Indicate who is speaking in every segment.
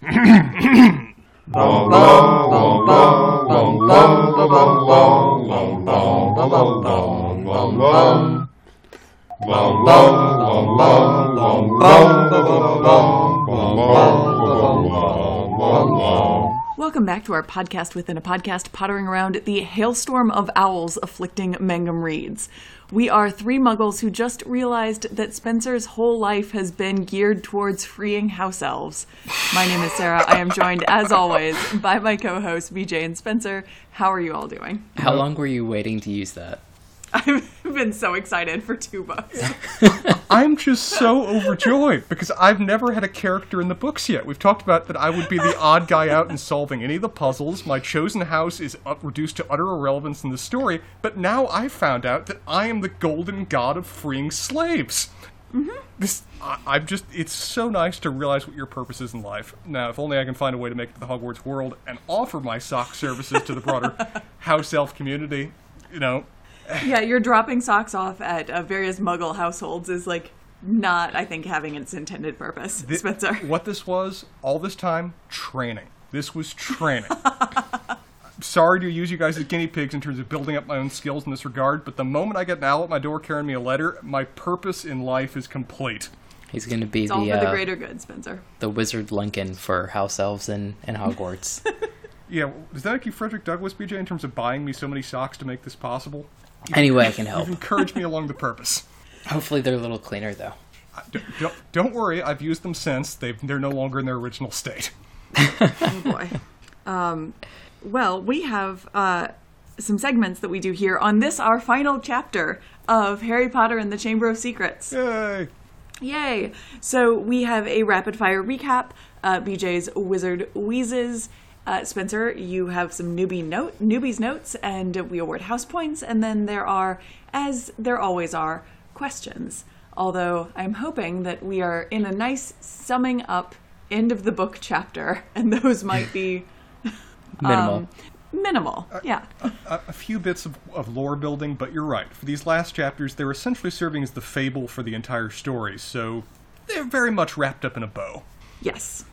Speaker 1: Welcome back to our podcast within a podcast, pottering around the hailstorm of owls afflicting Mangum Reeds. We are three muggles who just realized that Spencer's whole life has been geared towards freeing house elves. My name is Sarah. I am joined, as always, by my co hosts, BJ and Spencer. How are you all doing?
Speaker 2: How long were you waiting to use that?
Speaker 1: I've been so excited for two books.
Speaker 3: I'm just so overjoyed because I've never had a character in the books yet. We've talked about that I would be the odd guy out in solving any of the puzzles. My chosen house is up, reduced to utter irrelevance in the story, but now I've found out that I am the golden god of freeing slaves. Mm-hmm. This, I, I'm just, it's so nice to realize what your purpose is in life. Now, if only I can find a way to make it to the Hogwarts world and offer my sock services to the broader house elf community, you know,
Speaker 1: yeah, you're dropping socks off at uh, various muggle households is like not, I think, having its intended purpose,
Speaker 3: Thi-
Speaker 1: Spencer.
Speaker 3: What this was, all this time, training. This was training. Sorry to use you guys as guinea pigs in terms of building up my own skills in this regard, but the moment I get an owl at my door carrying me a letter, my purpose in life is complete.
Speaker 2: He's going to be
Speaker 1: It's all
Speaker 2: the
Speaker 1: for the
Speaker 2: uh,
Speaker 1: greater good, Spencer.
Speaker 2: the wizard Lincoln for house elves and, in Hogwarts.
Speaker 3: Yeah, does that make you Frederick Douglass, BJ, in terms of buying me so many socks to make this possible?
Speaker 2: Any way I can help.
Speaker 3: You've encouraged me along the purpose.
Speaker 2: Hopefully they're a little cleaner though.
Speaker 3: I- d- don't, don't worry, I've used them since. They've, they're no longer in their original state.
Speaker 1: Oh boy. Um, well, we have uh, some segments that we do here on this, our final chapter of Harry Potter and the Chamber of Secrets.
Speaker 3: Yay!
Speaker 1: Yay! So we have a rapid fire recap. Uh, BJ's Wizard Wheezes. Uh, Spencer, you have some newbie note newbies notes, and we award house points. And then there are, as there always are, questions. Although I'm hoping that we are in a nice summing up end of the book chapter, and those might be
Speaker 2: Minimal.
Speaker 1: um, minimal. Yeah.
Speaker 3: a, a few bits of, of lore building, but you're right. For these last chapters, they're essentially serving as the fable for the entire story, so they're very much wrapped up in a bow.
Speaker 1: Yes.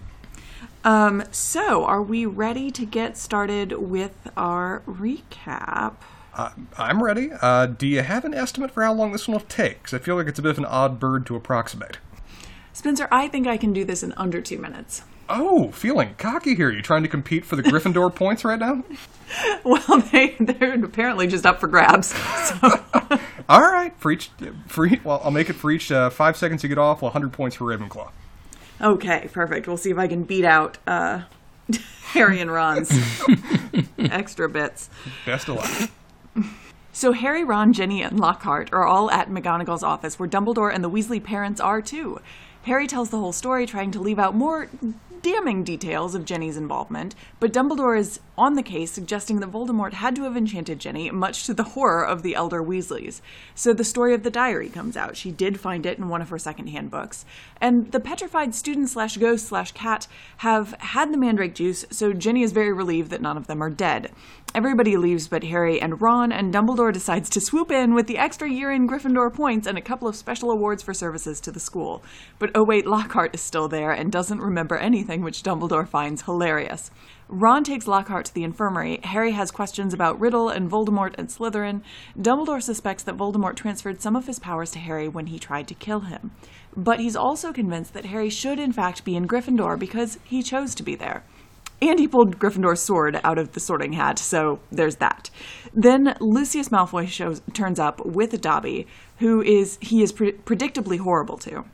Speaker 1: Um, so, are we ready to get started with our recap?
Speaker 3: Uh, I'm ready. Uh, do you have an estimate for how long this one will take? Because I feel like it's a bit of an odd bird to approximate.
Speaker 1: Spencer, I think I can do this in under two minutes.
Speaker 3: Oh, feeling cocky here. You trying to compete for the Gryffindor points right now?
Speaker 1: Well, they, they're apparently just up for grabs. So,
Speaker 3: All right, for each, for each, well, I'll make it for each uh, five seconds you get off. Well, 100 points for Ravenclaw.
Speaker 1: Okay, perfect. We'll see if I can beat out uh, Harry and Ron's extra bits.
Speaker 3: Best of luck.
Speaker 1: So Harry, Ron, Ginny, and Lockhart are all at McGonagall's office, where Dumbledore and the Weasley parents are too. Harry tells the whole story, trying to leave out more damning details of Ginny's involvement, but Dumbledore is on the case, suggesting that Voldemort had to have enchanted Ginny, much to the horror of the elder Weasleys. So the story of the diary comes out. She did find it in one of her secondhand books. And the petrified student slash ghost slash cat have had the mandrake juice, so Ginny is very relieved that none of them are dead. Everybody leaves but Harry and Ron, and Dumbledore decides to swoop in with the extra year in Gryffindor points and a couple of special awards for services to the school. But oh wait, Lockhart is still there and doesn't remember anything, which Dumbledore finds hilarious. Ron takes Lockhart to the infirmary. Harry has questions about Riddle and Voldemort and Slytherin. Dumbledore suspects that Voldemort transferred some of his powers to Harry when he tried to kill him. But he's also convinced that Harry should in fact be in Gryffindor because he chose to be there. And he pulled Gryffindor's sword out of the sorting hat, so there's that. Then Lucius Malfoy shows turns up with Dobby, who is he is pre- predictably horrible to.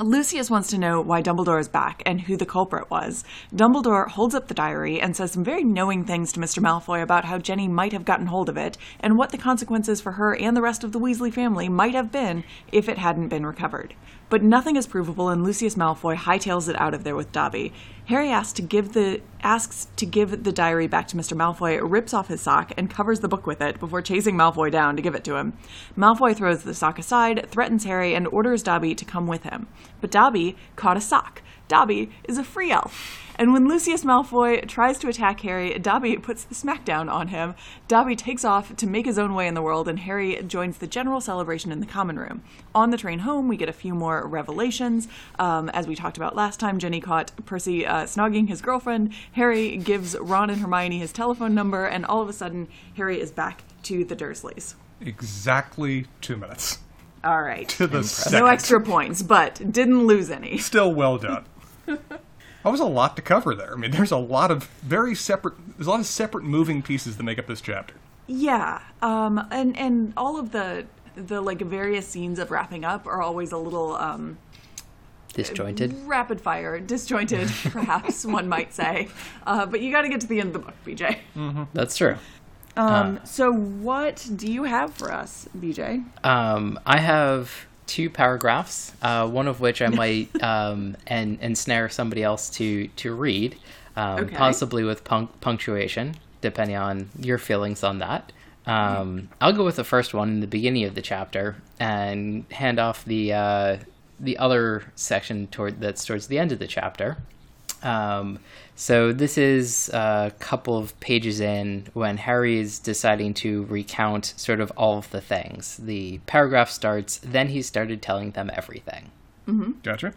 Speaker 1: Lucius wants to know why Dumbledore is back and who the culprit was. Dumbledore holds up the diary and says some very knowing things to Mr. Malfoy about how Ginny might have gotten hold of it and what the consequences for her and the rest of the Weasley family might have been if it hadn't been recovered. But nothing is provable, and Lucius Malfoy hightails it out of there with Dobby. Harry asks to give the asks to give the diary back to Mr. Malfoy, rips off his sock, and covers the book with it before chasing Malfoy down to give it to him. Malfoy throws the sock aside, threatens Harry, and orders Dobby to come with him. But Dobby caught a sock. Dobby is a free elf. And when Lucius Malfoy tries to attack Harry, Dobby puts the smackdown on him. Dobby takes off to make his own way in the world, and Harry joins the general celebration in the common room. On the train home, we get a few more revelations. Um, as we talked about last time, Ginny caught Percy uh, snogging his girlfriend. Harry gives Ron and Hermione his telephone number, and all of a sudden, Harry is back to the Dursleys.
Speaker 3: Exactly two minutes
Speaker 1: All right.
Speaker 3: to the.
Speaker 1: No extra points, but didn't lose any.
Speaker 3: Still well done. That was a lot to cover there. I mean, there's a lot of very separate. There's a lot of separate moving pieces that make up this chapter.
Speaker 1: Yeah, um, and and all of the the like various scenes of wrapping up are always a little um,
Speaker 2: Disjointed.
Speaker 1: rapid fire, disjointed, perhaps one might say. Uh, but you got to get to the end of the book, BJ.
Speaker 2: That's true.
Speaker 1: Um, so what do you have for us, BJ?
Speaker 2: Um, I have two paragraphs, uh, one of which I might um, and ensnare somebody else to to read, um,
Speaker 1: Okay.
Speaker 2: possibly with punc- punctuation, depending on your feelings on that. Um, I'll go with the first one in the beginning of the chapter and hand off the uh, the other section toward that's towards the end of the chapter. Um, so this is a couple of pages in when Harry is deciding to recount sort of all of the things. The paragraph starts, then he started telling them everything.
Speaker 3: Gotcha.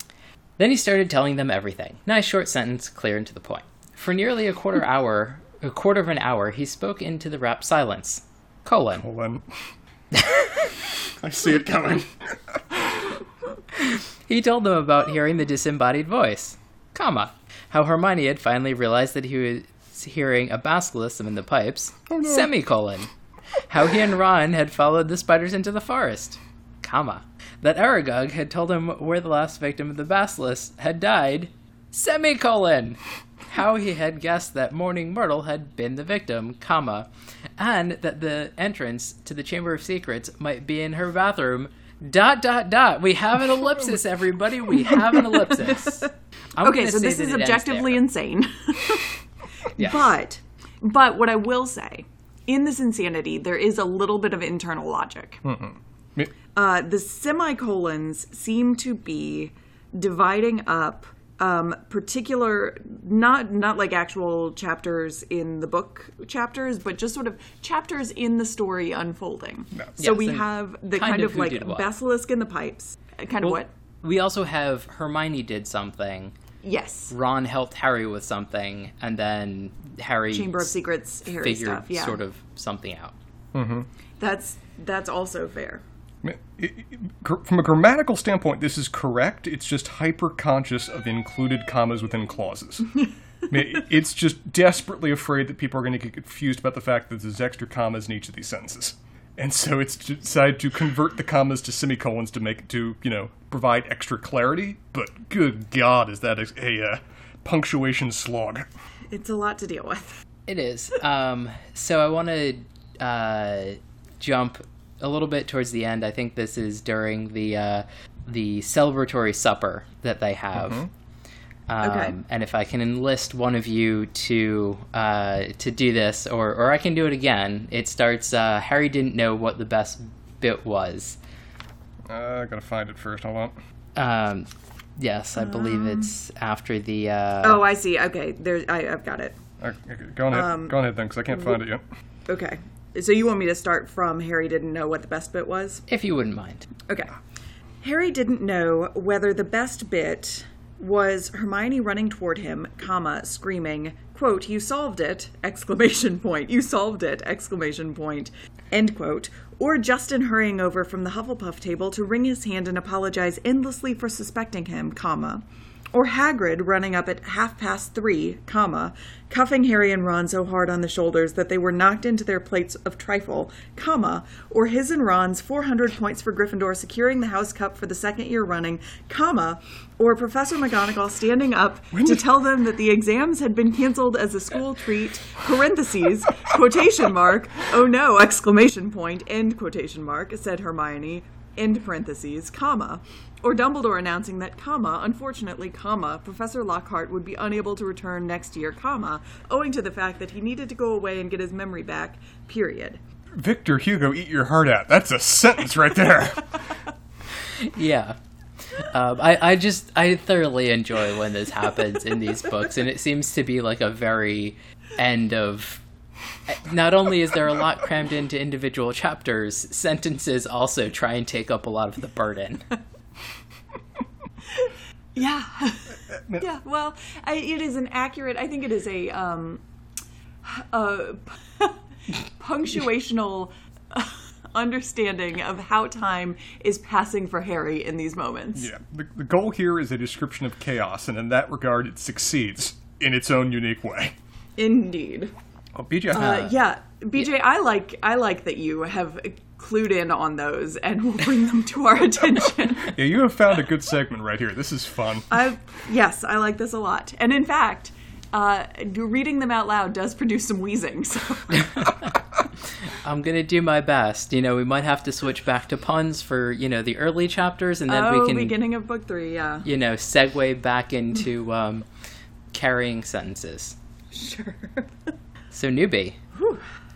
Speaker 2: Then he started telling them everything. Nice short sentence, clear and to the point. For nearly a quarter hour, a quarter of an hour, he spoke into the rapt silence. Colon.
Speaker 3: Well then, I see it coming.
Speaker 2: He told them about hearing the disembodied voice, comma, how Hermione had finally realized that he was hearing a basilisk in the pipes, oh, semicolon, how he and Ron had followed the spiders into the forest, comma, that Aragog had told him where the last victim of the basilisk had died, semicolon, how he had guessed that Moaning Myrtle had been the victim, comma, and that the entrance to the Chamber of Secrets might be in her bathroom. Dot dot dot. We have an ellipsis, everybody. We have an ellipsis. I'm
Speaker 1: Okay, so this is objectively insane. But but what I will say, in this insanity, there is a little bit of internal logic.
Speaker 3: Me-
Speaker 1: Uh, the semicolons seem to be dividing up um, particular, not not like actual chapters in the book chapters, but just sort of chapters in the story unfolding. So
Speaker 2: Yes,
Speaker 1: we have the
Speaker 2: kind
Speaker 1: kind,
Speaker 2: of
Speaker 1: of, like basilisk in the pipes. Uh, Kind of what?
Speaker 2: We also have Hermione did something.
Speaker 1: Yes.
Speaker 2: Ron helped Harry with something, and then Harry
Speaker 1: Chamber of Secrets, Harry
Speaker 2: figured
Speaker 1: stuff. Yeah,
Speaker 2: sort of something out. Mm-hmm.
Speaker 1: that's that's also fair.
Speaker 3: It- it- From a grammatical standpoint, this is correct. It's just hyper conscious of included commas within clauses. I mean, it's just desperately afraid that people are going to get confused about the fact that there's extra commas in each of these sentences. And so it's decided to convert the commas to semicolons to make to, you know, provide extra clarity. But good God, is that a, a uh, punctuation slog?
Speaker 1: It's a lot to deal with.
Speaker 2: It is. Um, so I want to uh, jump a little bit towards the end. I think this is during the uh, the celebratory supper that they have. Um,
Speaker 1: Okay.
Speaker 2: And if I can enlist one of you to uh, to do this, or or I can do it again. It starts. Uh, Harry didn't know what the best bit was.
Speaker 3: Uh, I gotta find it first. Hold on.
Speaker 2: Um, yes, I believe it's after the. Uh,
Speaker 1: Oh, I see. Okay, there's. I, I've got it.
Speaker 3: Okay, go on ahead. go on ahead then, because I can't find it yet.
Speaker 1: Okay. So you want me to start from Harry didn't know what the best bit was?
Speaker 2: If you wouldn't mind.
Speaker 1: Okay. Harry didn't know whether the best bit was Hermione running toward him, comma, screaming, quote, you solved it, exclamation point, you solved it, exclamation point, end quote, or Justin hurrying over from the Hufflepuff table to wring his hand and apologize endlessly for suspecting him, comma, or Hagrid running up at half past three, comma, cuffing Harry and Ron so hard on the shoulders that they were knocked into their plates of trifle, comma, or his and Ron's 400 points for Gryffindor securing the House Cup for the second year running, comma, or Professor McGonagall standing up to tell them that the exams had been canceled as a school treat, parentheses, quotation mark, oh no, exclamation point, end quotation mark, said Hermione, end parentheses, comma, or Dumbledore announcing that, comma, unfortunately, comma, Professor Lockhart would be unable to return next year, comma, owing to the fact that he needed to go away and get his memory back, period.
Speaker 3: Victor Hugo, eat your heart out. That's a sentence right there.
Speaker 2: Yeah. Um, I, I just I thoroughly enjoy when this happens in these books, and it seems to be like a very end of. Not only is there a lot crammed into individual chapters, sentences also try and take up a lot of the burden.
Speaker 1: Yeah. yeah. Well, I, it is an accurate. I think it is a um, a punctuational understanding of how time is passing for Harry in these moments.
Speaker 3: Yeah, the, the goal here is a description of chaos, and in that regard, it succeeds in its own unique way.
Speaker 1: Indeed.
Speaker 3: Oh, BJ,
Speaker 1: Uh, yeah, BJ, I like I like that you have clued in on those and will bring them to our attention.
Speaker 3: yeah, you have found a good segment right here. This is fun.
Speaker 1: I yes, I like this a lot. And in fact, uh, reading them out loud does produce some wheezing. So
Speaker 2: I'm gonna do my best. You know, we might have to switch back to puns for you know the early chapters, and then
Speaker 1: oh,
Speaker 2: we can
Speaker 1: beginning of book three, yeah,
Speaker 2: you know segue back into um, carrying sentences.
Speaker 1: sure.
Speaker 2: So newbie,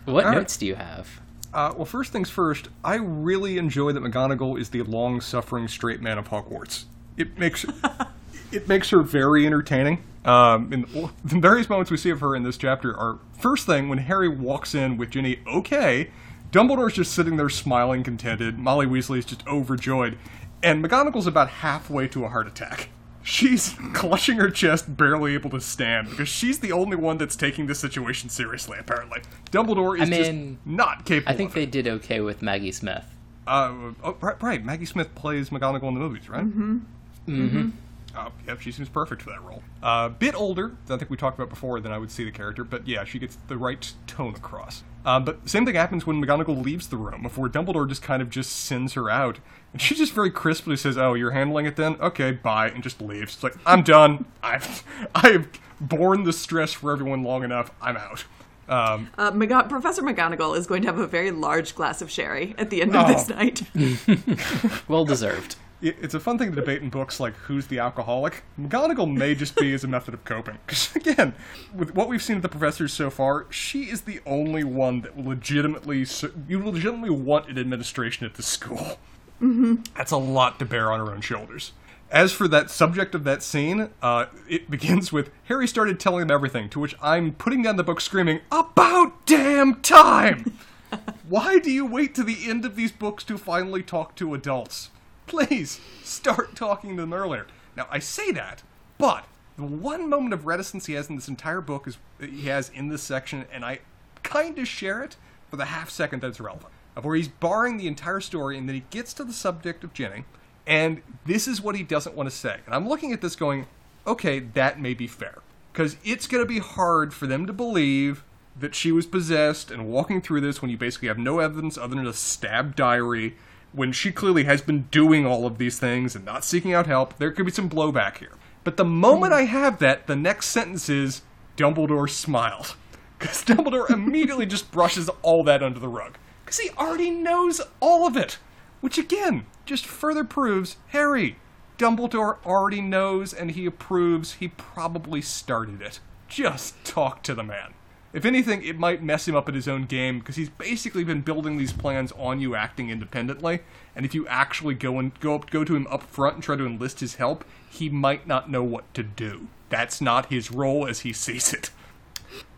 Speaker 2: what
Speaker 3: All right.
Speaker 2: notes do you have?
Speaker 3: Uh, well, first things first, I really enjoy that McGonagall is the long-suffering straight man of Hogwarts. It makes it makes her very entertaining. Um, in the various moments we see of her in this chapter are first thing when Harry walks in with Ginny. Okay, Dumbledore's just sitting there smiling, contented. Molly Weasley's just overjoyed, and McGonagall's about halfway to a heart attack. She's clutching her chest, barely able to stand, because she's the only one that's taking this situation seriously. Apparently, Dumbledore is
Speaker 2: mean,
Speaker 3: just not capable.
Speaker 2: I think
Speaker 3: of
Speaker 2: they
Speaker 3: it.
Speaker 2: did okay with Maggie Smith.
Speaker 3: Uh, oh, right, right. Maggie Smith plays McGonagall in the movies, right? Mm-hmm. Mm-hmm. Uh, yep, she seems perfect for that role. A uh, bit older, than I think we talked about before, than I would see the character, but yeah, she gets the right tone across. Uh, but same thing happens when McGonagall leaves the room, before Dumbledore just kind of just sends her out. And she just very crisply says, oh, you're handling it then? Okay, bye, and just leaves. It's like, I'm done. I've, I've borne the stress for everyone long enough. I'm out. Um,
Speaker 1: Uh, McGo- Professor McGonagall is going to have a very large glass of sherry at the end of
Speaker 3: Oh.
Speaker 1: this night.
Speaker 2: Well deserved.
Speaker 3: It- it's a fun thing to debate in books like who's the alcoholic. McGonagall may just be as a method of coping. Because again, with what we've seen of the professors so far, she is the only one that will legitimately you legitimately want an administration at the school. Mm-hmm. That's a lot to bear on her own shoulders. As for that subject of that scene, uh, it begins with Harry started telling them everything, to which I'm putting down the book screaming, About damn time! Why do you wait to the end of these books to finally talk to adults? Please start talking to them earlier. Now I say that, but the one moment of reticence he has in this entire book is he has in this section, and I kind of share it for the half second that's relevant, of where he's barring the entire story, and then he gets to the subject of Ginny, and this is what he doesn't want to say. And I'm looking at this going, okay, that may be fair, because it's going to be hard for them to believe that she was possessed and walking through this when you basically have no evidence other than a stabbed diary when she clearly has been doing all of these things and not seeking out help there could be some blowback here. But the moment hmm. i have that the next sentence is dumbledore smiled. Because dumbledore immediately just brushes all that under the rug. Because he already knows all of it! Which again just further proves harry dumbledore already knows and he approves. He probably started it. Just talk to the man if anything, it might mess him up at his own game because he's basically been building these plans on you acting independently. And if you actually go and go up, go to him up front and try to enlist his help, he might not know what to do. That's not his role as he sees it.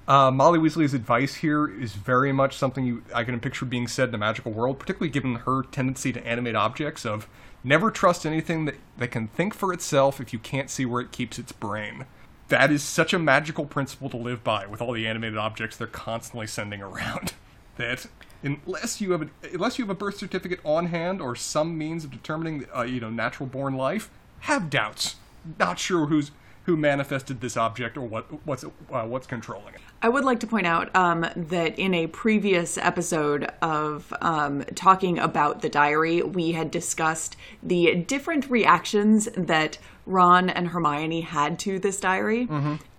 Speaker 3: Uh, Molly Weasley's advice here is very much something you, I can picture being said in a magical world, particularly given her tendency to animate objects of never trust anything that, that can think for itself if you can't see where it keeps its brain that is such a magical principle to live by with all the animated objects they're constantly sending around. that unless you have a, unless you have a birth certificate on hand or some means of determining uh, you know natural born life, have doubts. Not sure who's who manifested this object or what what's uh, what's controlling it.
Speaker 1: I would like to point out um, that in a previous episode of um, talking about the diary, we had discussed the different reactions that Ron and Hermione had to this diary.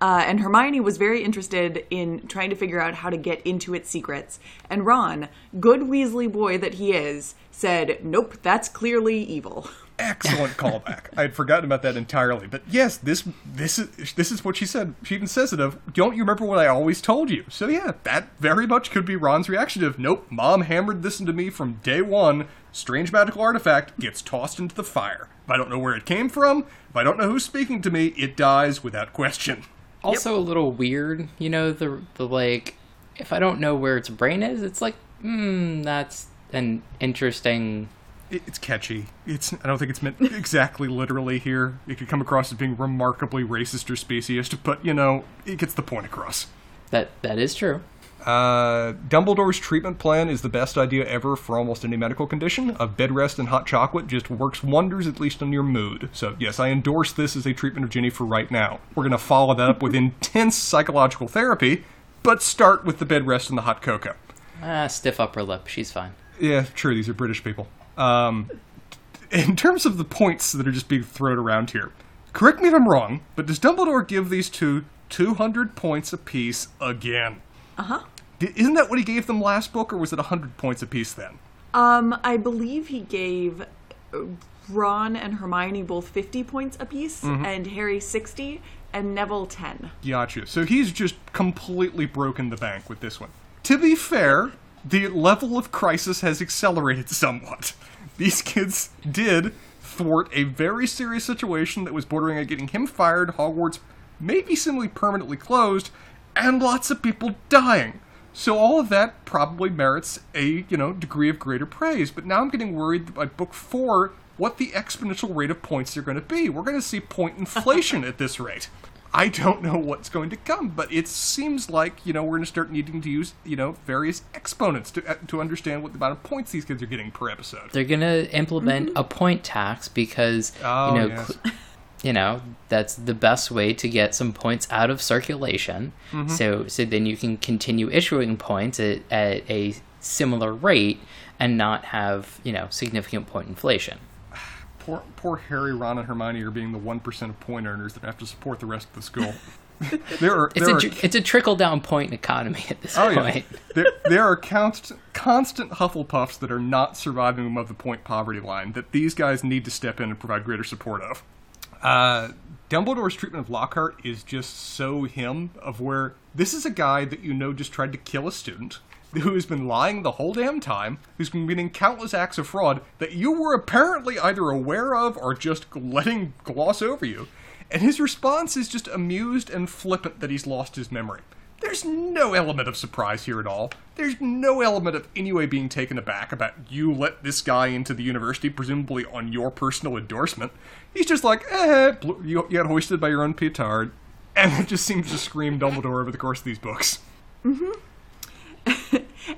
Speaker 1: Uh, and Hermione was very interested in trying to figure out how to get into its secrets. And Ron, good Weasley boy that he is, said, Nope, that's clearly evil.
Speaker 3: Excellent callback. I had forgotten about that entirely. But yes, this this is this is what she said. She even says it of, "Don't you remember what I always told you?" So yeah, that very much could be Ron's reaction of, "Nope, Mom hammered this into me from day one. Strange magical artifact gets tossed into the fire." If I don't know where it came from, if I don't know who's speaking to me, it dies without question.
Speaker 2: Also a little weird, you know, the the like if I don't know where its brain is, it's like, hmm, that's an interesting
Speaker 3: It's catchy. It's I don't think it's meant exactly literally here. It could come across as being remarkably racist or speciest, but you know, it gets the point across.
Speaker 2: that that is true.
Speaker 3: Uh, Dumbledore's treatment plan is the best idea ever for almost any medical condition. A bed rest and hot chocolate just works wonders, at least on your mood. So, yes, I endorse this as a treatment of Ginny for right now. We're going to follow that up with intense psychological therapy, but start with the bed rest and the hot cocoa.
Speaker 2: Ah, stiff upper lip, she's fine.
Speaker 3: Yeah, true, these are British people. Um, in terms of the points that are just being thrown around here, correct me if I'm wrong, but does Dumbledore give these two 200 points apiece again?
Speaker 1: Uh huh.
Speaker 3: Isn't that what he gave them last book, or was it 100 points apiece then?
Speaker 1: Um, I believe he gave uh, Ron and Hermione both 50 points apiece, and Harry 60, and Neville 10.
Speaker 3: Gotcha. So he's just completely broken the bank with this one. To be fair, the level of crisis has accelerated somewhat. These kids did thwart a very serious situation that was bordering on getting him fired, Hogwarts maybe simply permanently closed, and lots of people dying. So all of that probably merits a, you know, degree of greater praise. But now I'm getting worried that by book four, what the exponential rate of points are going to be. We're going to see point inflation at this rate. I don't know what's going to come, but it seems like you know we're going to start needing to use you know various exponents to uh, to understand what the amount of points these kids are getting per episode.
Speaker 2: They're gonna implement a point tax because
Speaker 3: Oh,
Speaker 2: you know,
Speaker 3: yes.
Speaker 2: cl- you know that's the best way to get some points out of circulation.
Speaker 3: Mm-hmm.
Speaker 2: So so then you can continue issuing points at, at a similar rate and not have you know significant point inflation.
Speaker 3: Poor poor Harry, Ron, and Hermione are being the one percent of point earners that have to support the rest of the school. there are
Speaker 2: It's
Speaker 3: there
Speaker 2: a
Speaker 3: are,
Speaker 2: it's a trickle down point economy at this
Speaker 3: oh, yeah.
Speaker 2: point.
Speaker 3: there, there are constant constant Hufflepuffs that are not surviving above the point poverty line that these guys need to step in and provide greater support of. Uh, Dumbledore's treatment of Lockhart is just so him, of where this is a guy that you know just tried to kill a student, who has been lying the whole damn time, who's been committing countless acts of fraud that you were apparently either aware of or just letting gloss over you. And his response is just amused and flippant that he's lost his memory. There's no element of surprise here at all. There's no element of any way being taken aback about you let this guy into the university, presumably on your personal endorsement. He's just like, eh, you you got hoisted by your own petard. And it just seems to scream Dumbledore over the course of these books.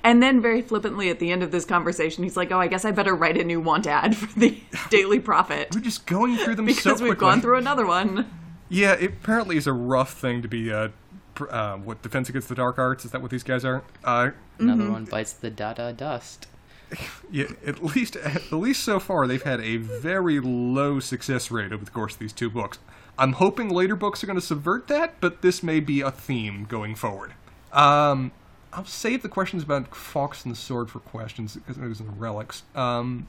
Speaker 1: And then, very flippantly at the end of this conversation, he's like, Oh, I guess I better write a new want ad for the Daily Prophet.
Speaker 3: We're just going through them so
Speaker 1: Because
Speaker 3: quickly.
Speaker 1: we've gone through another one.
Speaker 3: Yeah, it apparently is a rough thing to be, uh, uh, what, Defense Against the Dark Arts? Is that what these guys are? Uh,
Speaker 2: Another one bites the dada dust.
Speaker 3: Yeah, at least at least so far they've had a very low success rate over the course of these two books. I'm hoping later books are going to subvert that, but this may be a theme going forward. Um, I'll save the questions about Fawkes and the Sword for questions because it was in the relics. Um,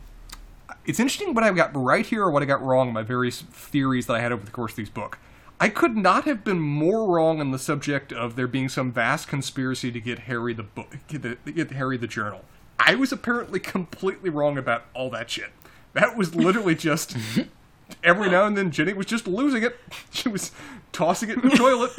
Speaker 3: it's interesting what I got right here or what I got wrong in my various theories that I had over the course of these books. I could not have been more wrong on the subject of there being some vast conspiracy to get Harry the book, get, the, get Harry the journal. I was apparently completely wrong about all that shit. That was literally just every now and then Ginny was just losing it. She was tossing it in the toilet,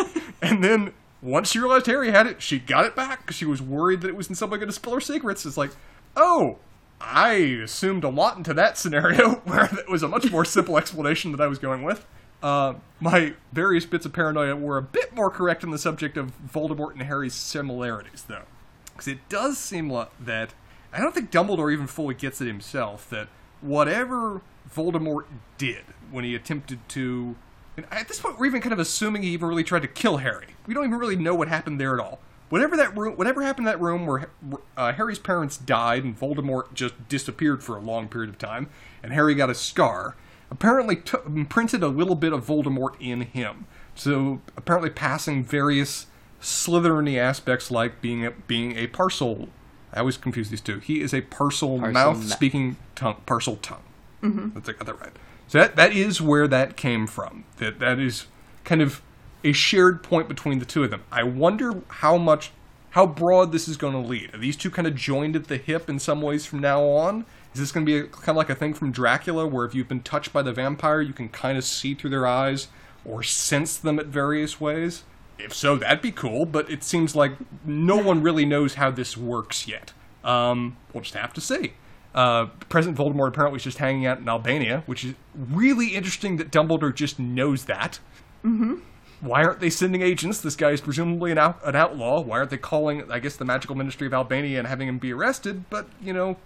Speaker 3: and then once she realized Harry had it, she got it back because she was worried that it was in some way going to spill her secrets. It's like, oh, I assumed a lot into that scenario where it was a much more simple explanation that I was going with. Uh, my various bits of paranoia were a bit more correct on the subject of Voldemort and Harry's similarities, though. Because it does seem like that. I don't think Dumbledore even fully gets it himself that whatever Voldemort did when he attempted to. And at this point, we're even kind of assuming he even really tried to kill Harry. We don't even really know what happened there at all. Whatever that room, whatever happened in that room where uh, Harry's parents died and Voldemort just disappeared for a long period of time, and Harry got a scar, apparently t- imprinted a little bit of Voldemort in him. So apparently, passing various Slytherin aspects like being a, being a parcel. I always confuse these two. He is a parcel, Parselmouth
Speaker 2: ma-
Speaker 3: speaking tongue, Parseltongue. Mm-hmm. That's I got that right. So that that is where that came from. That that is kind of a shared point between the two of them. I wonder how much, how broad this is going to lead. Are these two kind of joined at the hip in some ways from now on? Is this going to be a, kind of like a thing from Dracula, where if you've been touched by the vampire, you can kind of see through their eyes or sense them at various ways? If so, that'd be cool, but it seems like no one really knows how this works yet. Um, we'll just have to see. Uh, President Voldemort apparently is just hanging out in Albania, which is really interesting that Dumbledore just knows that. Mm-hmm. Why aren't they sending agents? This guy is presumably an, out- an outlaw. Why aren't they calling, I guess, the Magical Ministry of Albania and having him be arrested? But, you know,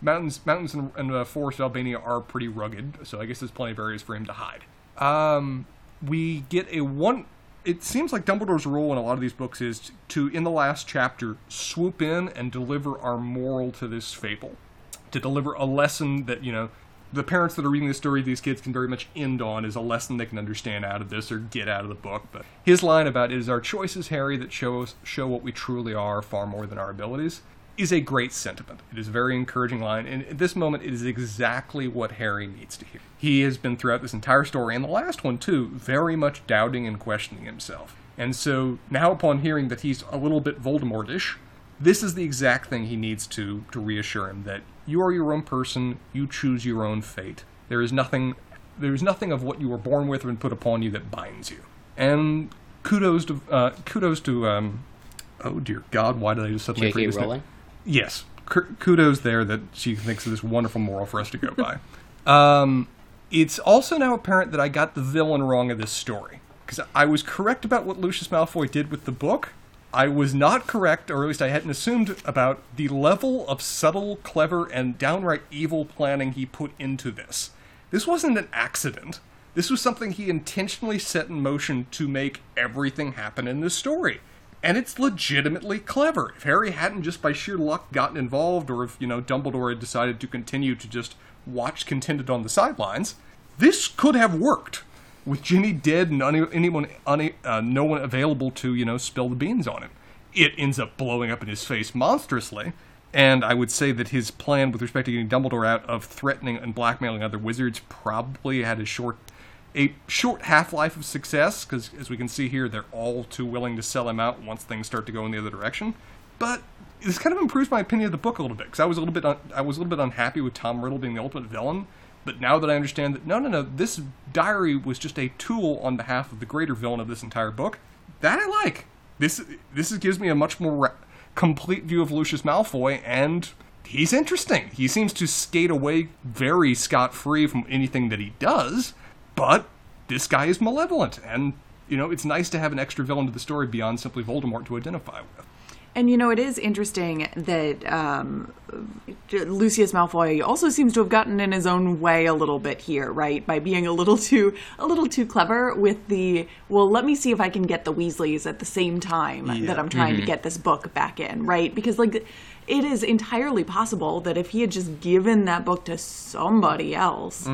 Speaker 3: mountains mountains and, and uh, forests of Albania are pretty rugged, so I guess there's plenty of areas for him to hide. Um, we get a one. It seems like Dumbledore's role in a lot of these books is to, in the last chapter, swoop in and deliver our moral to this fable, to deliver a lesson that you know the parents that are reading this story, these kids can very much end on is a lesson they can understand out of this or get out of the book. But his line about it is our choices, Harry, that show show what we truly are far more than our abilities is a great sentiment. It is a very encouraging line, and at this moment, it is exactly what Harry needs to hear. He has been throughout this entire story, and the last one too, very much doubting and questioning himself. And so now, upon hearing that he's a little bit Voldemortish, this is the exact thing he needs to to reassure him that you are your own person, you choose your own fate. There is nothing, there is nothing of what you were born with or been put upon you that binds you. And kudos to uh, kudos to um, oh dear God, why did I just suddenly forget his name? Yes, kudos there that she thinks of this wonderful moral for us to go by. um, it's also now apparent that I got the villain wrong of this story because I was correct about what Lucius Malfoy did with the book. I was not correct, or at least I hadn't assumed about the level of subtle, clever, and downright evil planning he put into this. This wasn't an accident. This was something he intentionally set in motion to make everything happen in this story. And it's legitimately clever. If Harry hadn't just by sheer luck gotten involved, or if, you know, Dumbledore had decided to continue to just watch contented on the sidelines, this could have worked. With Ginny dead and une- anyone, une- uh, no one available to, you know, spill the beans on him. It ends up blowing up in his face monstrously, and I would say that his plan with respect to getting Dumbledore out of threatening and blackmailing other wizards probably had a short a short half life of success because, as we can see here, they're all too willing to sell him out once things start to go in the other direction. But this kind of improves my opinion of the book a little bit because I was a little bit un- I was a little bit unhappy with Tom Riddle being the ultimate villain. But now that I understand that no, no, no, this diary was just a tool on behalf of the greater villain of this entire book, that I like. This this gives me a much more ra- complete view of Lucius Malfoy, and he's interesting. He seems to skate away very scot free from anything that he does, but this guy is malevolent, and you know it's nice to have an extra villain to the story beyond simply Voldemort to identify with.
Speaker 1: And you know, it is interesting that um, Lucius Malfoy also seems to have gotten in his own way a little bit here, right? By being a little too a little too clever with the well, let me see if I can get the Weasleys at the same time that I'm trying to get this book back in, right? Because like it is entirely possible that if he had just given that book to somebody else,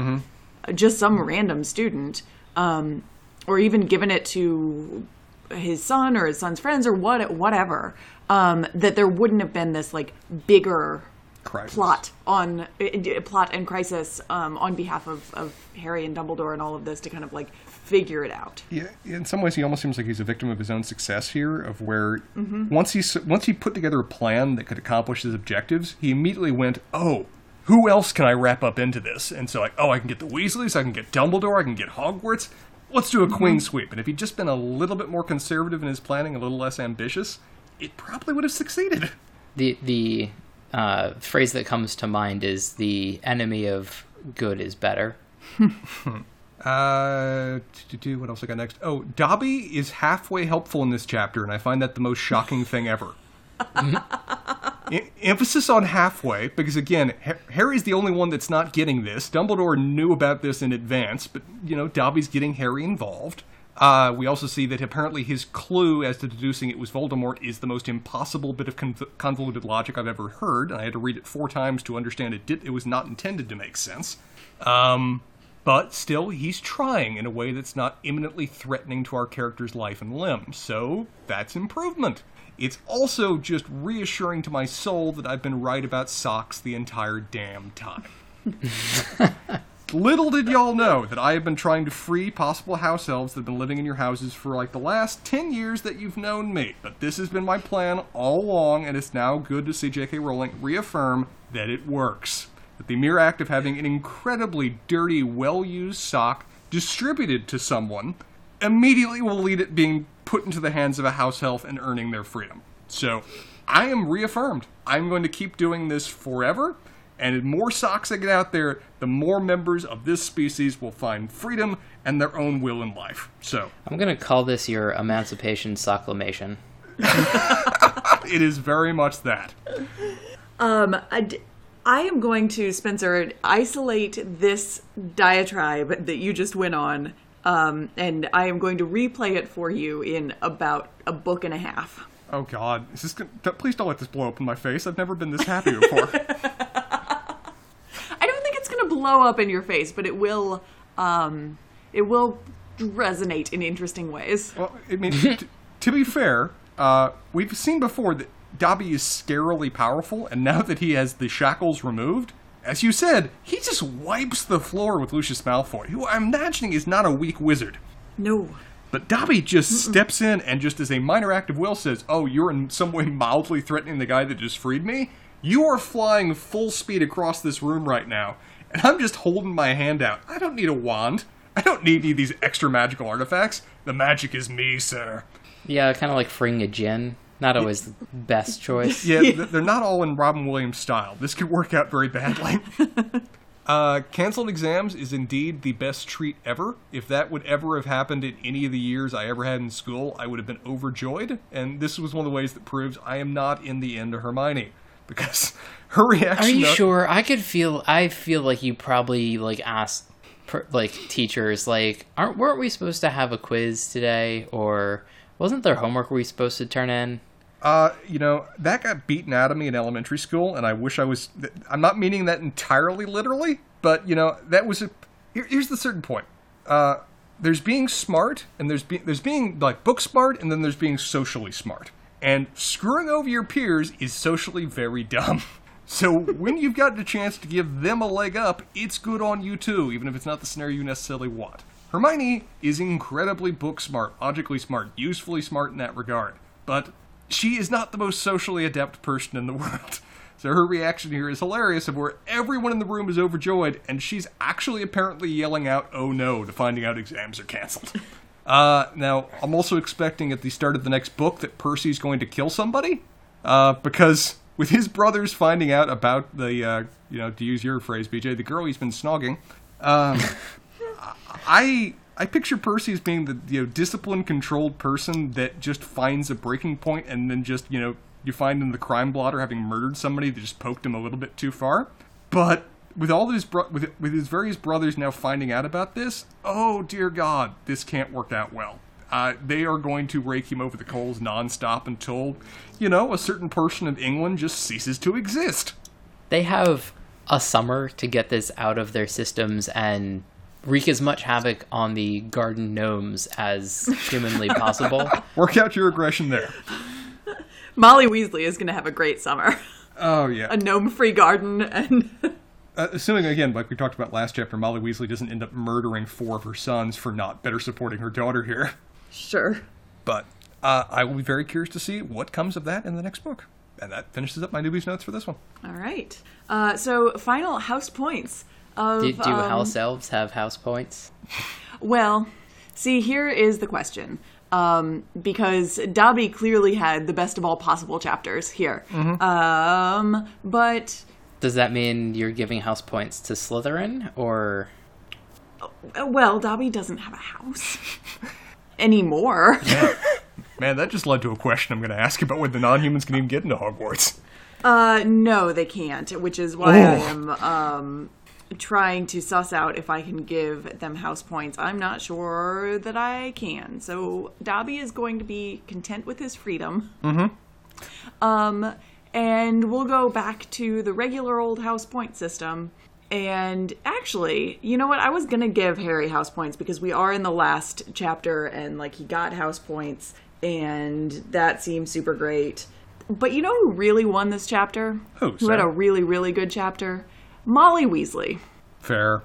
Speaker 1: just some random student, um, or even given it to his son or his son's friends or what whatever um, that there wouldn't have been this like bigger
Speaker 3: Crisis.
Speaker 1: plot on uh, plot and crisis um, on behalf of, of Harry and Dumbledore and all of this to kind of like figure it out.
Speaker 3: Yeah, in some ways, he almost seems like he's a victim of his own success here. Of where once he once he put together a plan that could accomplish his objectives, he immediately went, "Oh, who else can I wrap up into this?" And so, like, oh, I can get the Weasleys, I can get Dumbledore, I can get Hogwarts. Let's do a queen sweep. And if he'd just been a little bit more conservative in his planning, a little less ambitious, it probably would have succeeded.
Speaker 2: The the uh, phrase that comes to mind is the enemy of good is better.
Speaker 3: Uh, to do what else I got next? Oh, Dobby is halfway helpful in this chapter, and I find that the most shocking thing ever. E- emphasis on halfway, because again, Ha- Harry's the only one that's not getting this. Dumbledore knew about this in advance, but you know, Dobby's getting Harry involved. Uh, we also see that apparently his clue as to deducing it was Voldemort is the most impossible bit of conv- convoluted logic I've ever heard, and I had to read it four times to understand it. Did it was not intended to make sense. Um, but still, he's trying in a way that's not imminently threatening to our character's life and limb. So that's improvement. It's also just reassuring to my soul that I've been right about socks the entire damn time. Little did y'all know that I have been trying to free possible house elves that have been living in your houses for like the last 10 years that you've known me. But this has been my plan all along, and it's now good to see J.K. Rowling reaffirm that it works. that the mere act of having an incredibly dirty, well used sock distributed to someone immediately will lead it being put into the hands of a house elf and earning their freedom. So I am reaffirmed. I'm going to keep doing this forever. And the more socks I get out there, the more members of this species will find freedom and their own will in life. So
Speaker 2: I'm gonna call this your emancipation socklamation.
Speaker 3: it is very much that.
Speaker 1: Um, I, d- I am going to Spencer isolate this diatribe that you just went on, um, and I am going to replay it for you in about a book and a half.
Speaker 3: Oh God, is this? Gonna, please don't let this blow up in my face. I've never been this happy before.
Speaker 1: I don't think it's going to blow up in your face, but it will. Um, it will resonate in interesting ways.
Speaker 3: well, I mean, t- to be fair, uh, we've seen before that Dobby is scarily powerful, and now that he has the shackles removed, as you said, he just wipes the floor with Lucius Malfoy, who I'm imagining is not a weak wizard.
Speaker 1: No.
Speaker 3: But Dobby just steps in and just as a minor act of will says, "Oh, you're in some way mildly threatening the guy that just freed me. You are flying full speed across this room right now, and I'm just holding my hand out. I don't need a wand. I don't need any of these extra magical artifacts. The magic is me, sir."
Speaker 2: Yeah, kind of like freeing a gin. Not always the best choice.
Speaker 3: Yeah, th- they're not all in Robin Williams style. This could work out very badly. Uh, canceled exams is indeed the best treat ever. If that would ever have happened in any of the years I ever had in school, I would have been overjoyed. And this was one of the ways that proves I am not in the end of Hermione. Because her reaction.
Speaker 2: Are you sure? I could feel. I feel like you probably like asked, per, like teachers, like, aren't weren't we supposed to have a quiz today, or wasn't there homework we supposed to turn in?
Speaker 3: Uh, you know, that got beaten out of me in elementary school, and I wish I was. I'm not meaning that entirely literally, but, you know, that was a. Here, here's the certain point. Uh, there's being smart, and there's, be, there's being, like, book smart, and then there's being socially smart. And screwing over your peers is socially very dumb. So when you've got the chance to give them a leg up, it's good on you too, even if it's not the scenario you necessarily want. Hermione is incredibly book smart, logically smart, usefully smart in that regard, but she is not the most socially adept person in the world. So her reaction here is hilarious of where everyone in the room is overjoyed and she's actually apparently yelling out oh no to finding out exams are canceled. Uh, now, I'm also expecting at the start of the next book that Percy's going to kill somebody, uh, because with his brothers finding out about the, uh, you know, to use your phrase, BJ, the girl he's been snogging, um, I I picture Percy as being the you know disciplined, controlled person that just finds a breaking point and then just you know you find in the crime blotter having murdered somebody that just poked him a little bit too far. But with all his bro- with with his various brothers now finding out about this, oh dear God, this can't work out well. Uh, they are going to rake him over the coals nonstop until, you know, a certain portion of England just ceases to exist.
Speaker 2: They have a summer to get this out of their systems and wreak as much havoc on the garden gnomes as humanly possible.
Speaker 3: Work out your aggression there.
Speaker 1: Molly Weasley is going to have a great summer.
Speaker 3: Oh yeah.
Speaker 1: a gnome-free garden and
Speaker 3: Uh, assuming again, like we talked about last chapter, Molly Weasley doesn't end up murdering four of her sons for not better supporting her daughter here.
Speaker 1: sure.
Speaker 3: But uh, I will be very curious to see what comes of that in the next book. And that finishes up my newbies notes for this one.
Speaker 1: All right. Uh, so final house points. Of,
Speaker 2: Do, do
Speaker 1: um,
Speaker 2: house elves have house points?
Speaker 1: Well, see, here is the question. Um, because Dobby clearly had the best of all possible chapters here. Um, but,
Speaker 2: Does that mean you're giving house points to Slytherin, or
Speaker 1: uh, well, Dobby doesn't have a house anymore. Yeah.
Speaker 3: Man, that just led to a question I'm going to ask about whether the non-humans can even get into Hogwarts.
Speaker 1: Uh, no, they can't, which is why I
Speaker 3: Oh.
Speaker 1: am, um, trying to suss out if I can give them house points. I'm not sure that I can. So Dobby is going to be content with his freedom. Mm-hmm. Um, and we'll go back to the regular old house point system. And actually, you know what? I was gonna give Harry house points because we are in the last chapter and like he got house points and that seems super great. But you know who really won this chapter?
Speaker 3: Who,
Speaker 1: Who had a really, really good chapter? Molly Weasley.
Speaker 3: Fair.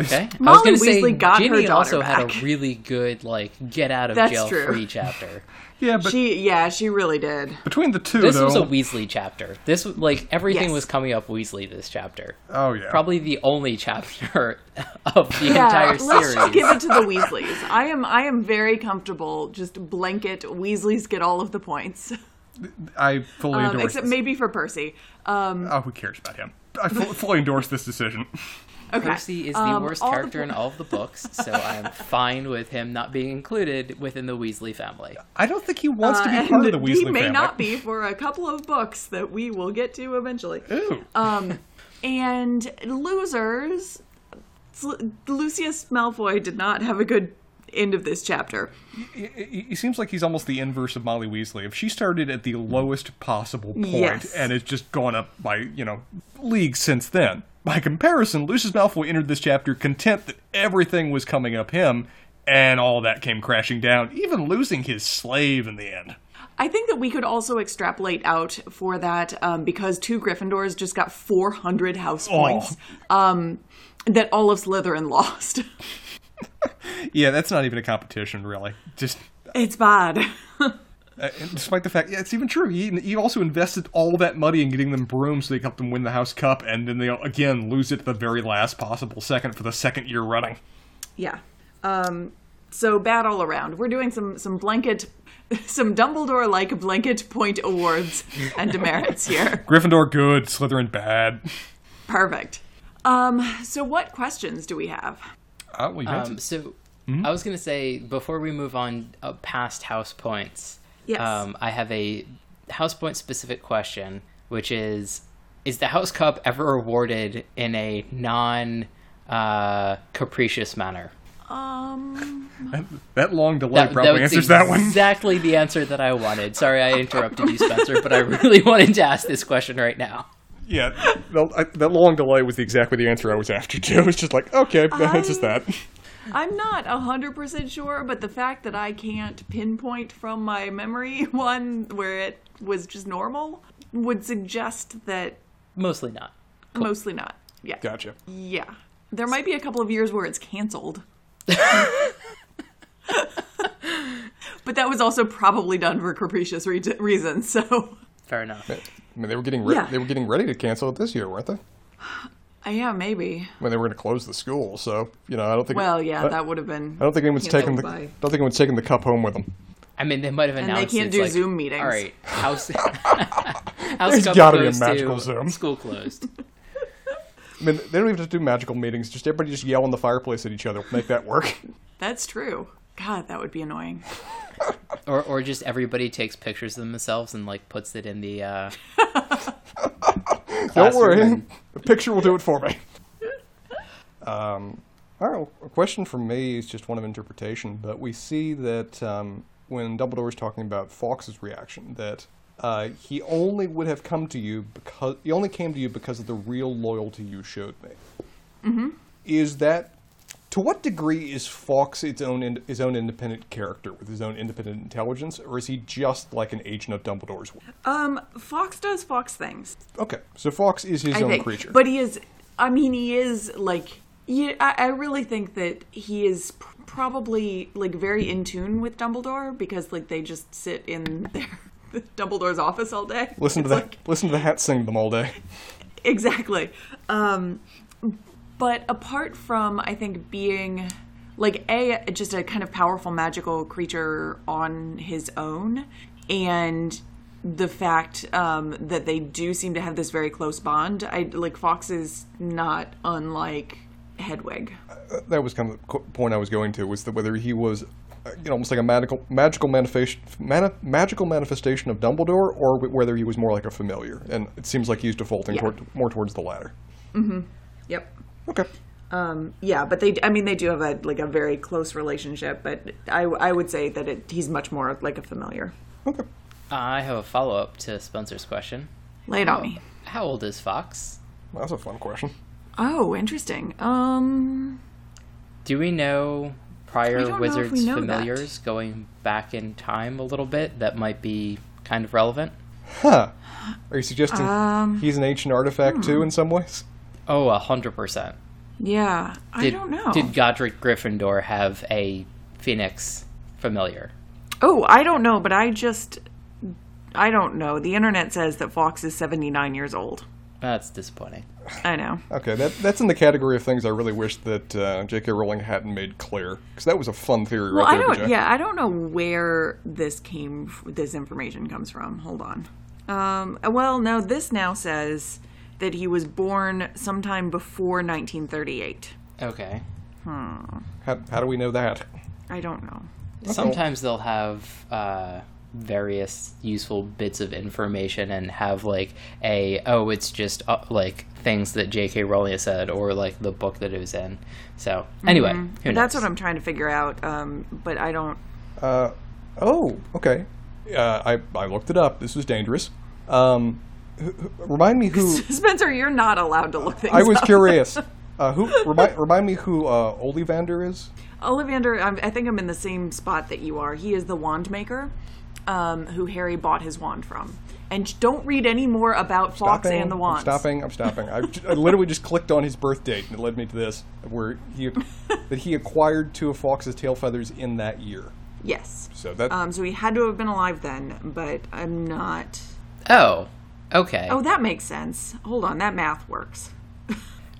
Speaker 2: Okay. I was
Speaker 1: Molly
Speaker 2: gonna say
Speaker 1: Weasley got her
Speaker 2: Ginny
Speaker 1: daughter
Speaker 2: also had a really good like get out of
Speaker 1: That's
Speaker 2: jail
Speaker 1: true.
Speaker 2: free chapter.
Speaker 3: Yeah, but
Speaker 1: she, yeah, she really did.
Speaker 3: between the two,
Speaker 2: This
Speaker 3: though.
Speaker 2: was a Weasley chapter. This like everything
Speaker 1: Yes.
Speaker 2: was coming up Weasley this chapter.
Speaker 3: oh yeah,
Speaker 2: Probably the only chapter of the
Speaker 1: Yeah,
Speaker 2: entire series.
Speaker 1: let's just give it to the Weasleys. I am, I am very comfortable. Just blanket Weasleys get all of the points,
Speaker 3: I fully
Speaker 1: um,
Speaker 3: endorse.
Speaker 1: except
Speaker 3: this.
Speaker 1: maybe for Percy. Um,
Speaker 3: Oh, who cares about him? I fully endorse this decision.
Speaker 1: okay,
Speaker 2: Percy is the
Speaker 1: Um,
Speaker 2: worst
Speaker 1: all the
Speaker 2: character in all of the books, so I'm fine with him not being included within the Weasley family.
Speaker 3: I don't think he wants to be
Speaker 1: Uh,
Speaker 3: part of the
Speaker 1: and
Speaker 3: Weasley
Speaker 1: he may
Speaker 3: family.
Speaker 1: not be for a couple of books that we will get to eventually.
Speaker 3: Ooh.
Speaker 1: Um, and losers, Lucius Malfoy did not have a good end of this chapter.
Speaker 3: He- seems like he's almost the inverse of Molly Weasley. If she started at the lowest possible point
Speaker 1: Yes.
Speaker 3: and it's just gone up by, you know, leagues since then. By comparison, Lucius Malfoy entered this chapter content that everything was coming up him, and all that came crashing down, even losing his slave in the end.
Speaker 1: I think that we could also extrapolate out for that um, because two Gryffindors just got 400 house points um, that all of Slytherin lost.
Speaker 3: Yeah, that's not even a competition, really. Just
Speaker 1: it's bad.
Speaker 3: Uh, despite the fact, yeah, it's even true. He, he also invested all that money in getting them brooms so they helped them win the House Cup, and then they again lose it at the very last possible second for the second year running.
Speaker 1: yeah. Um, so bad all around. We're doing some some blanket, some Dumbledore like blanket point awards and demerits here.
Speaker 3: Gryffindor good, Slytherin bad.
Speaker 1: Perfect. Um, so what questions do we have?
Speaker 3: Uh, well, you
Speaker 2: Um,
Speaker 3: to-
Speaker 2: so
Speaker 3: Hmm?
Speaker 2: I was gonna say before we move on uh, past house points,
Speaker 1: Yes.
Speaker 2: um, I have a house point specific question, which is: Is the House Cup ever awarded in a non uh, capricious manner?
Speaker 1: Um,
Speaker 3: that long delay
Speaker 2: That,
Speaker 3: probably
Speaker 2: was
Speaker 3: answers that one.
Speaker 2: Exactly the answer that I wanted. Sorry, I interrupted you, Spencer, but I really wanted to ask this question right now.
Speaker 3: Yeah, that, I, that long delay was exactly the answer I was after too. It's just like, okay, that's just that.
Speaker 1: I'm not 100% sure, but the fact that I can't pinpoint from my memory one where it was just normal would suggest that
Speaker 2: Mostly not.
Speaker 1: mostly not. Yeah.
Speaker 3: Gotcha.
Speaker 1: Yeah. There might be a couple of years where it's canceled. but that was also probably done for capricious re- reasons, so.
Speaker 2: Fair enough.
Speaker 3: I mean, they were getting re-
Speaker 1: Yeah.
Speaker 3: they were getting ready to cancel it this year, weren't they?
Speaker 1: Uh, yeah, maybe.
Speaker 3: When they were going to close the school, so you know, I don't think.
Speaker 1: Well, yeah,
Speaker 3: I,
Speaker 1: that would have been.
Speaker 3: I don't think anyone's taking
Speaker 1: canceled
Speaker 3: the.
Speaker 1: by-
Speaker 3: I don't think anyone's taking the cup home with them.
Speaker 2: I mean, they might have announced.
Speaker 1: And they can't
Speaker 2: it's
Speaker 1: do
Speaker 2: like,
Speaker 1: Zoom meetings.
Speaker 2: All right, house. house
Speaker 3: There's
Speaker 2: Cup
Speaker 3: gotta be a magical Zoom.
Speaker 2: School closed.
Speaker 3: I mean, they don't even have to do magical meetings. Just everybody just yell in the fireplace at each other. Make that work.
Speaker 1: That's true. God, that would be annoying.
Speaker 2: Or, or just everybody takes pictures of themselves and like puts it in the. Uh,
Speaker 3: Don't worry,
Speaker 2: and-
Speaker 3: the picture will do it for me. Um, all right, a question from me is just one of interpretation, but we see that um, when Dumbledore is talking about Fawkes's reaction, that uh, he only would have come to you because he only came to you because of the real loyalty you showed me. Mm-hmm. Is that to what degree is Fawkes its own in, his own independent character with his own independent intelligence, or is he just like an agent of Dumbledore's?
Speaker 1: Um, Fawkes does Fawkes things.
Speaker 3: Okay, so Fawkes is his
Speaker 1: I
Speaker 3: own
Speaker 1: think.
Speaker 3: creature.
Speaker 1: But he is. I mean, he is like. Yeah, I, I really think that he is p- probably like very in tune with Dumbledore because like they just sit in their Dumbledore's office all day.
Speaker 3: Listen to the
Speaker 1: like-
Speaker 3: listen to the hat sing them all day.
Speaker 1: exactly. Um, but apart from, I think being like a just a kind of powerful magical creature on his own, and the fact um, that they do seem to have this very close bond, I like Fawkes is not unlike Hedwig.
Speaker 3: That was kind of the point I was going to was that whether he was, uh, you know, almost like a magical magical manifestation mani- magical manifestation of Dumbledore, or wh- whether he was more like a familiar. And it seems like he's defaulting
Speaker 1: Yeah.
Speaker 3: toward, more towards the latter.
Speaker 1: Yep.
Speaker 3: Okay.
Speaker 1: Um, yeah, but they, I mean, they do have a like a very close relationship, but I, I would say that it, he's much more like a familiar.
Speaker 3: Okay.
Speaker 2: I have a follow up to Spencer's question.
Speaker 1: Lay it on me.
Speaker 2: How old is Fawkes?
Speaker 3: That's a fun question.
Speaker 1: Oh, interesting. Um,
Speaker 2: Do we know prior
Speaker 1: don't know if we
Speaker 2: wizards
Speaker 1: know that.
Speaker 2: familiars going back in time a little bit that might be kind of relevant?
Speaker 3: Huh. Are you suggesting
Speaker 1: Um,
Speaker 3: he's an ancient artifact too in some ways?
Speaker 2: Oh, a hundred percent.
Speaker 1: Yeah, I
Speaker 2: Did,
Speaker 1: don't know.
Speaker 2: Did Godric Gryffindor have a phoenix familiar?
Speaker 1: Oh, I don't know, but I just. I don't know. The internet says that Fawkes is 79 years old.
Speaker 2: That's disappointing.
Speaker 1: I know.
Speaker 3: Okay, that that's in the category of things I really wish that uh, J.K. Rowling hadn't made clear because that was a fun theory
Speaker 1: Well,
Speaker 3: right
Speaker 1: I
Speaker 3: there.
Speaker 1: don't. Yeah, I don't know where this came. This information comes from. Hold on. Um. Well, no. This now says that he was born sometime before 1938.
Speaker 2: Okay.
Speaker 3: How, how do we know that?
Speaker 1: I don't know.
Speaker 2: Sometimes they'll have uh, various useful bits of information and have like a oh it's just uh, like things that J.K. Rowling said or like the book that it was in. So anyway,
Speaker 1: Mm-hmm. But that's what I'm trying to figure out. Um. But I don't.
Speaker 3: Uh, oh, okay. Uh, I I looked it up. This was dangerous. Um, who, who- remind me who
Speaker 1: Spencer, you're not allowed to look things
Speaker 3: I was
Speaker 1: up.
Speaker 3: curious. Uh, who remind remind me who uh, Ollivander is?
Speaker 1: Ollivander, I'm, I think I'm in the same spot that you are. He is the wand maker, um, who Harry bought his wand from. And don't read any more about Fawkes
Speaker 3: Stopping,
Speaker 1: and the wand.
Speaker 3: I'm stopping. I'm stopping. I, I literally just clicked on his birth date, and it led me to this, where he that he acquired two of Fawkes's tail feathers in that year.
Speaker 1: Yes.
Speaker 3: So that
Speaker 1: Um, so he had to have been alive then, but I'm not.
Speaker 2: oh okay.
Speaker 1: Oh, that makes sense. Hold on, that math works.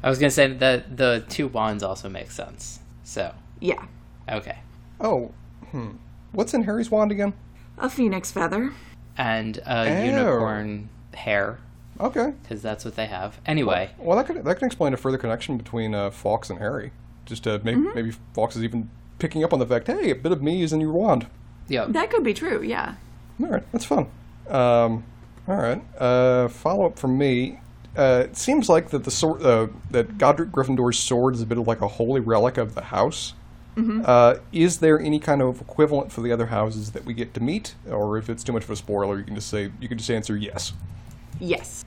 Speaker 2: I was gonna say that the two wands also make sense. So
Speaker 1: Yeah.
Speaker 2: okay,
Speaker 3: oh, hmm. What's in Harry's wand again?
Speaker 1: A phoenix feather.
Speaker 2: and a
Speaker 3: Oh.
Speaker 2: unicorn hair
Speaker 3: Okay.
Speaker 2: because that's what they have. Anyway,
Speaker 3: Well, that could that can explain a further connection between uh, Fawkes and Harry. Just uh, maybe maybe Fawkes is even picking up on the fact, hey, a bit of me is in your wand.
Speaker 2: yeah.
Speaker 1: That could be true, yeah.
Speaker 3: All right, that's fun. Um, all right, uh, follow up from me. Uh, it seems like that the sword uh, that Godric Gryffindor's sword is a bit of like a holy relic of the house. Uh, is there any kind of equivalent for the other houses that we get to meet, or if it's too much of a spoiler, you can just say you can just answer yes.
Speaker 1: Yes.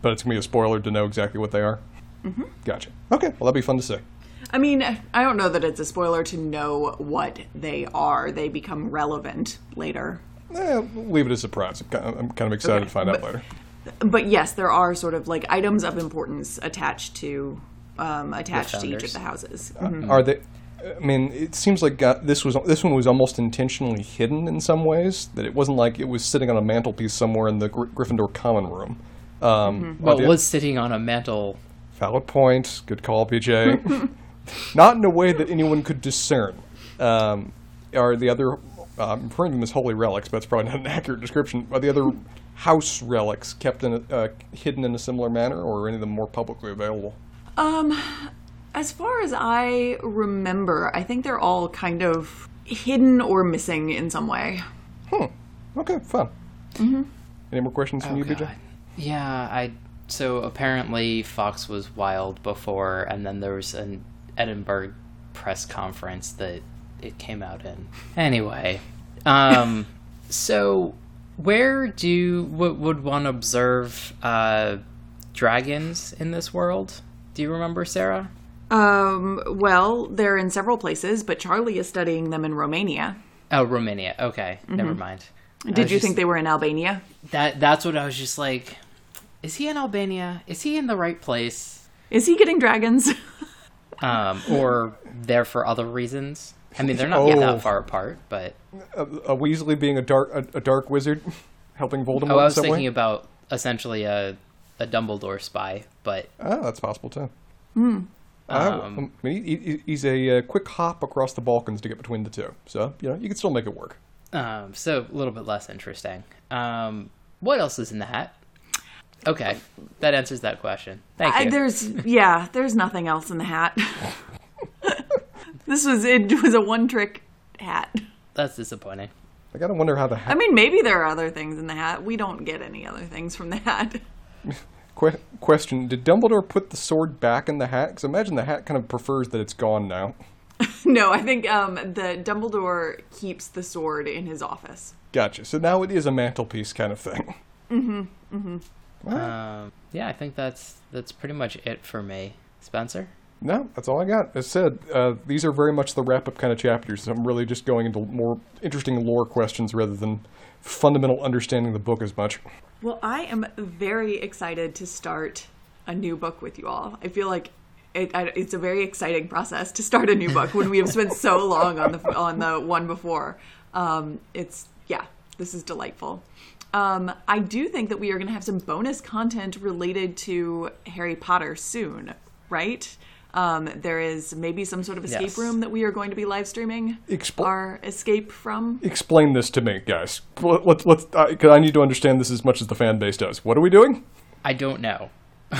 Speaker 3: But it's gonna be a spoiler to know exactly what they are. Mm-hmm. Gotcha. Okay, well that'd be fun to see.
Speaker 1: I mean, I don't know that it's a spoiler to know what they are. They become relevant later.
Speaker 3: Eh, leave it as a surprise. I'm kind of, I'm kind of excited
Speaker 1: Okay,
Speaker 3: to find out later.
Speaker 1: But yes, there are sort of like items of importance attached to um, attached to each of the houses.
Speaker 3: Are they? I mean, it seems like uh, this was this one was almost intentionally hidden in some ways. That it wasn't like it was sitting on a mantelpiece somewhere in the Gry- Gryffindor common room. Um,
Speaker 2: Well, it was sitting on a mantle.
Speaker 3: valid point. Good call, PJ. Not in a way that anyone could discern. Um, are the other? Uh, I'm referring to them as holy relics, but that's probably not an accurate description. Are the other house relics kept in a, uh, hidden in a similar manner, or are any of them more publicly available?
Speaker 1: Um, as far as I remember, I think they're all kind of hidden or missing in some way. Hmm.
Speaker 3: Okay, fun. Any more questions from
Speaker 2: Oh,
Speaker 3: you, BJ?
Speaker 2: God. Yeah, I. So apparently Fawkes was wild before, and then there was an Edinburgh press conference that it came out in. Anyway, um, so where do w- would one observe uh, dragons in this world? Do you remember, Sarah?
Speaker 1: Um, well, they're in several places, but Charlie is studying them in Romania.
Speaker 2: Oh, Romania. Okay, never mind.
Speaker 1: Did you
Speaker 2: just-
Speaker 1: think they were in Albania?
Speaker 2: that? That's what I was just like. Is he in Albania? Is he in the right place?
Speaker 1: Is he getting dragons?
Speaker 2: um, or there for other reasons. I mean, they're not yet
Speaker 3: Oh.
Speaker 2: that far apart, but
Speaker 3: a, a Weasley being a dark a, a dark wizard, helping Voldemort
Speaker 2: oh, I was
Speaker 3: some
Speaker 2: thinking
Speaker 3: way.
Speaker 2: about essentially a a Dumbledore spy, but
Speaker 3: oh, that's possible too. Hmm.
Speaker 2: Um,
Speaker 3: I mean, he, he- he's a uh, quick hop across the Balkans to get between the two, so you know you can still make it work.
Speaker 2: um, so a little bit less interesting. Um, what else is in the hat? Okay, that answers that question. Thank
Speaker 1: I,
Speaker 2: you.
Speaker 1: there's yeah, there's nothing else in the hat. this was it was a one trick hat.
Speaker 2: That's disappointing.
Speaker 3: I gotta wonder how the hat.
Speaker 1: I mean, maybe there are other things in the hat. We don't get any other things from the hat.
Speaker 3: que- question: Did Dumbledore put the sword back in the hat? Because imagine the hat kind of prefers that it's gone now.
Speaker 1: no, I think um, the Dumbledore keeps the sword in his office.
Speaker 3: Gotcha. So now it is a mantelpiece kind of thing.
Speaker 2: Um, yeah, I think that's that's pretty much it for me. Spencer.
Speaker 3: No, that's all I got. As said, uh, these are very much the wrap up kind of chapters. So I'm really just going into more interesting lore questions rather than fundamental understanding the book as much.
Speaker 1: Well, I am very excited to start a new book with you all. I feel like it, I, it's a very exciting process to start a new book when we have spent so long on the on the one before. Um, it's yeah, this is delightful. Um, I do think that we are going to have some bonus content related to Harry Potter soon, right? Um, there is maybe some sort of escape
Speaker 2: Yes.
Speaker 1: room that we are going to be live streaming
Speaker 3: Expl-
Speaker 1: our escape from.
Speaker 3: Explain this to me, guys. Let, let, let's, because I need to understand this as much as the fan base does. What are we doing?
Speaker 2: I don't know.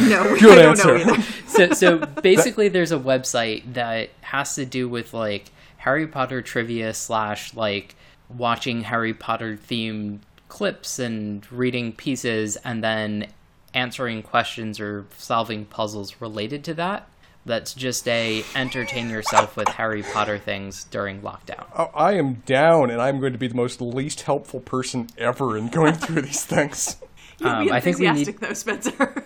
Speaker 1: No, we
Speaker 3: Good
Speaker 1: don't
Speaker 3: answer.
Speaker 1: know either.
Speaker 2: so so basically there's a website that has to do with like harry potter trivia slash like watching harry potter themed clips and reading pieces and then answering questions or solving puzzles related to that that's just a entertain yourself with harry potter things during lockdown
Speaker 3: Oh, I am down, and I'm going to be the most least helpful person ever in going through these things.
Speaker 1: You'll be
Speaker 2: Um, I think we need-
Speaker 1: enthusiastic though, Spencer.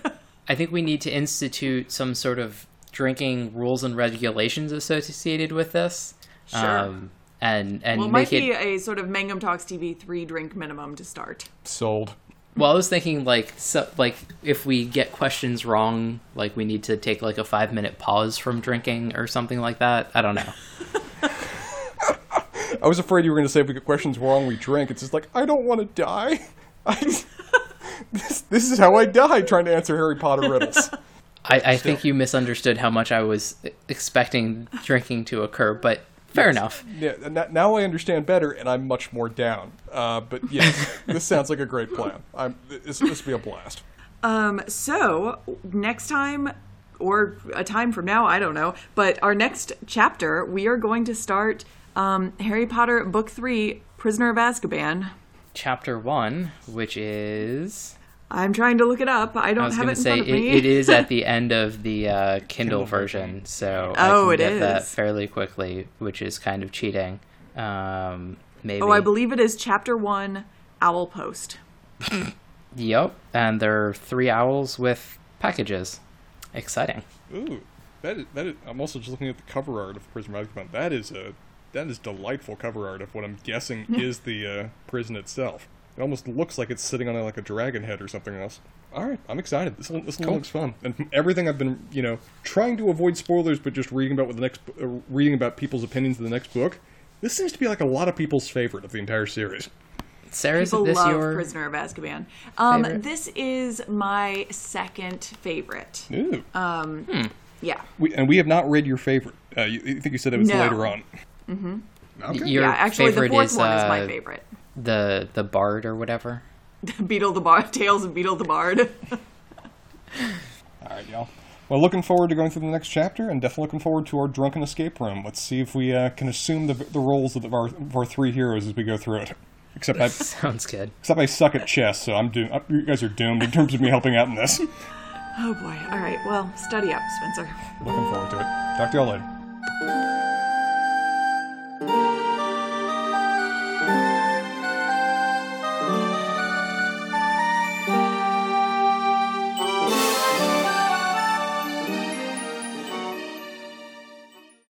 Speaker 2: i think we need to institute some sort of drinking rules and regulations associated with this
Speaker 1: Sure.
Speaker 2: um, and and
Speaker 1: well, it
Speaker 2: make
Speaker 1: might
Speaker 2: it
Speaker 1: be a sort of Mangum Talks TV three drink minimum to start.
Speaker 3: Sold.
Speaker 2: Well, I was thinking like so, like if we get questions wrong, like we need to take like a five minute pause from drinking or something like that. I don't know.
Speaker 3: I was afraid you were going to say if we get questions wrong, we drink. It's just like, I don't want to die. I, this, this is how I die trying to answer Harry Potter riddles.
Speaker 2: I, I think you misunderstood how much I was expecting drinking to occur, but fair enough.
Speaker 3: Yeah, now I understand better, and I'm much more down. Uh, but yes, this sounds like a great plan. I'm, this, this will be a blast.
Speaker 1: Um, so next time, or a time from now, I don't know, but our next chapter, we are going to start um, Harry Potter Book Three, Prisoner of Azkaban.
Speaker 2: Chapter one, which is
Speaker 1: I'm trying to look it up. I don't
Speaker 2: I was
Speaker 1: have
Speaker 2: going
Speaker 1: it in
Speaker 2: say
Speaker 1: front of me.
Speaker 2: it,
Speaker 1: me.
Speaker 2: it is at the end of the uh, Kindle version, so
Speaker 1: Oh,
Speaker 2: I
Speaker 1: it
Speaker 2: can get that
Speaker 1: is.
Speaker 2: fairly quickly, which is kind of cheating. Um, maybe.
Speaker 1: oh, I believe it is Chapter One, Owl Post.
Speaker 2: Yep, and there are three owls with packages. Exciting.
Speaker 3: Ooh, that is, that is, I'm also just looking at the cover art of Prisoner of Azkaban. That is a that is delightful cover art of what I'm guessing is the uh, prison itself. It almost looks like it's sitting on a, like a dragon head or something else. All right, I'm excited. This one, this one
Speaker 2: Cool.
Speaker 3: looks fun, and from everything I've been you know trying to avoid spoilers, but just reading about what the next uh, reading about people's opinions of the next book. This seems to be like a lot of people's favorite of the entire series.
Speaker 2: Sarah, is
Speaker 1: People
Speaker 2: this
Speaker 1: love
Speaker 2: your
Speaker 1: Prisoner of Azkaban. Um,
Speaker 2: favorite?
Speaker 1: this is my second favorite.
Speaker 3: Ooh.
Speaker 1: Yeah.
Speaker 3: we, and we have not read your favorite. Uh, you, I think you said it was
Speaker 1: No.
Speaker 3: later on. Mm-hmm. Okay.
Speaker 2: your
Speaker 1: yeah, actually, the
Speaker 2: favorite
Speaker 1: fourth
Speaker 2: is,
Speaker 1: one is my
Speaker 2: uh,
Speaker 1: favorite.
Speaker 2: The the bard or whatever?
Speaker 1: Beedle the Bard, Tales of Beedle the Bard.
Speaker 3: All right, y'all. Well, looking forward to going through the next chapter, and definitely looking forward to our drunken escape room. Let's see if we uh, can assume the, the roles of our, of our three heroes as we go through it. Except I,
Speaker 2: Sounds good.
Speaker 3: except I suck at chess, so I'm doomed. You guys are doomed in terms of me helping out in this.
Speaker 1: oh boy. All right. Well, study up, Spencer.
Speaker 3: Looking forward to it. Talk to y'all later.